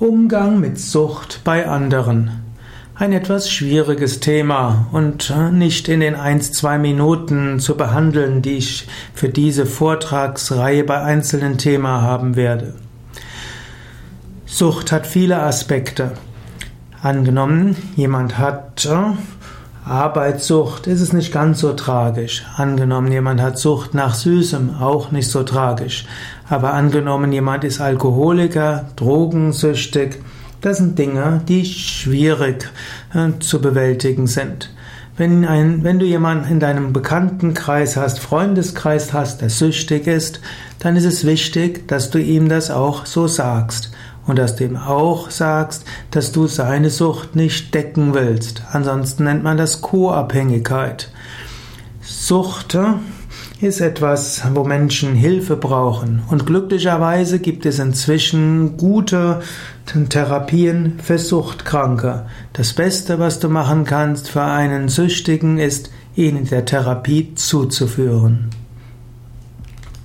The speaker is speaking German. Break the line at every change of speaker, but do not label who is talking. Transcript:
Umgang mit Sucht bei anderen. Ein etwas schwieriges Thema und äh, nicht in den 1, 2 Minuten zu behandeln, die ich für diese Vortragsreihe bei einzelnen Themen haben werde. Sucht hat viele Aspekte. Angenommen, jemand hat äh, Arbeitssucht ist es nicht ganz so tragisch. Angenommen, jemand hat Sucht nach Süßem, auch nicht so tragisch. Aber angenommen, jemand ist Alkoholiker, drogensüchtig, das sind Dinge, die schwierig äh, zu bewältigen sind. Wenn, ein, wenn du jemanden in deinem Bekanntenkreis hast, Freundeskreis hast, der süchtig ist, dann ist es wichtig, dass du ihm das auch so sagst und dass du ihm auch sagst, dass du seine Sucht nicht decken willst. Ansonsten nennt man das Co-Abhängigkeit. Sucht ist etwas, wo Menschen Hilfe brauchen. Und glücklicherweise gibt es inzwischen gute Therapien für Suchtkranke. Das Beste, was du machen kannst für einen Süchtigen, ist, ihn in der Therapie zuzuführen.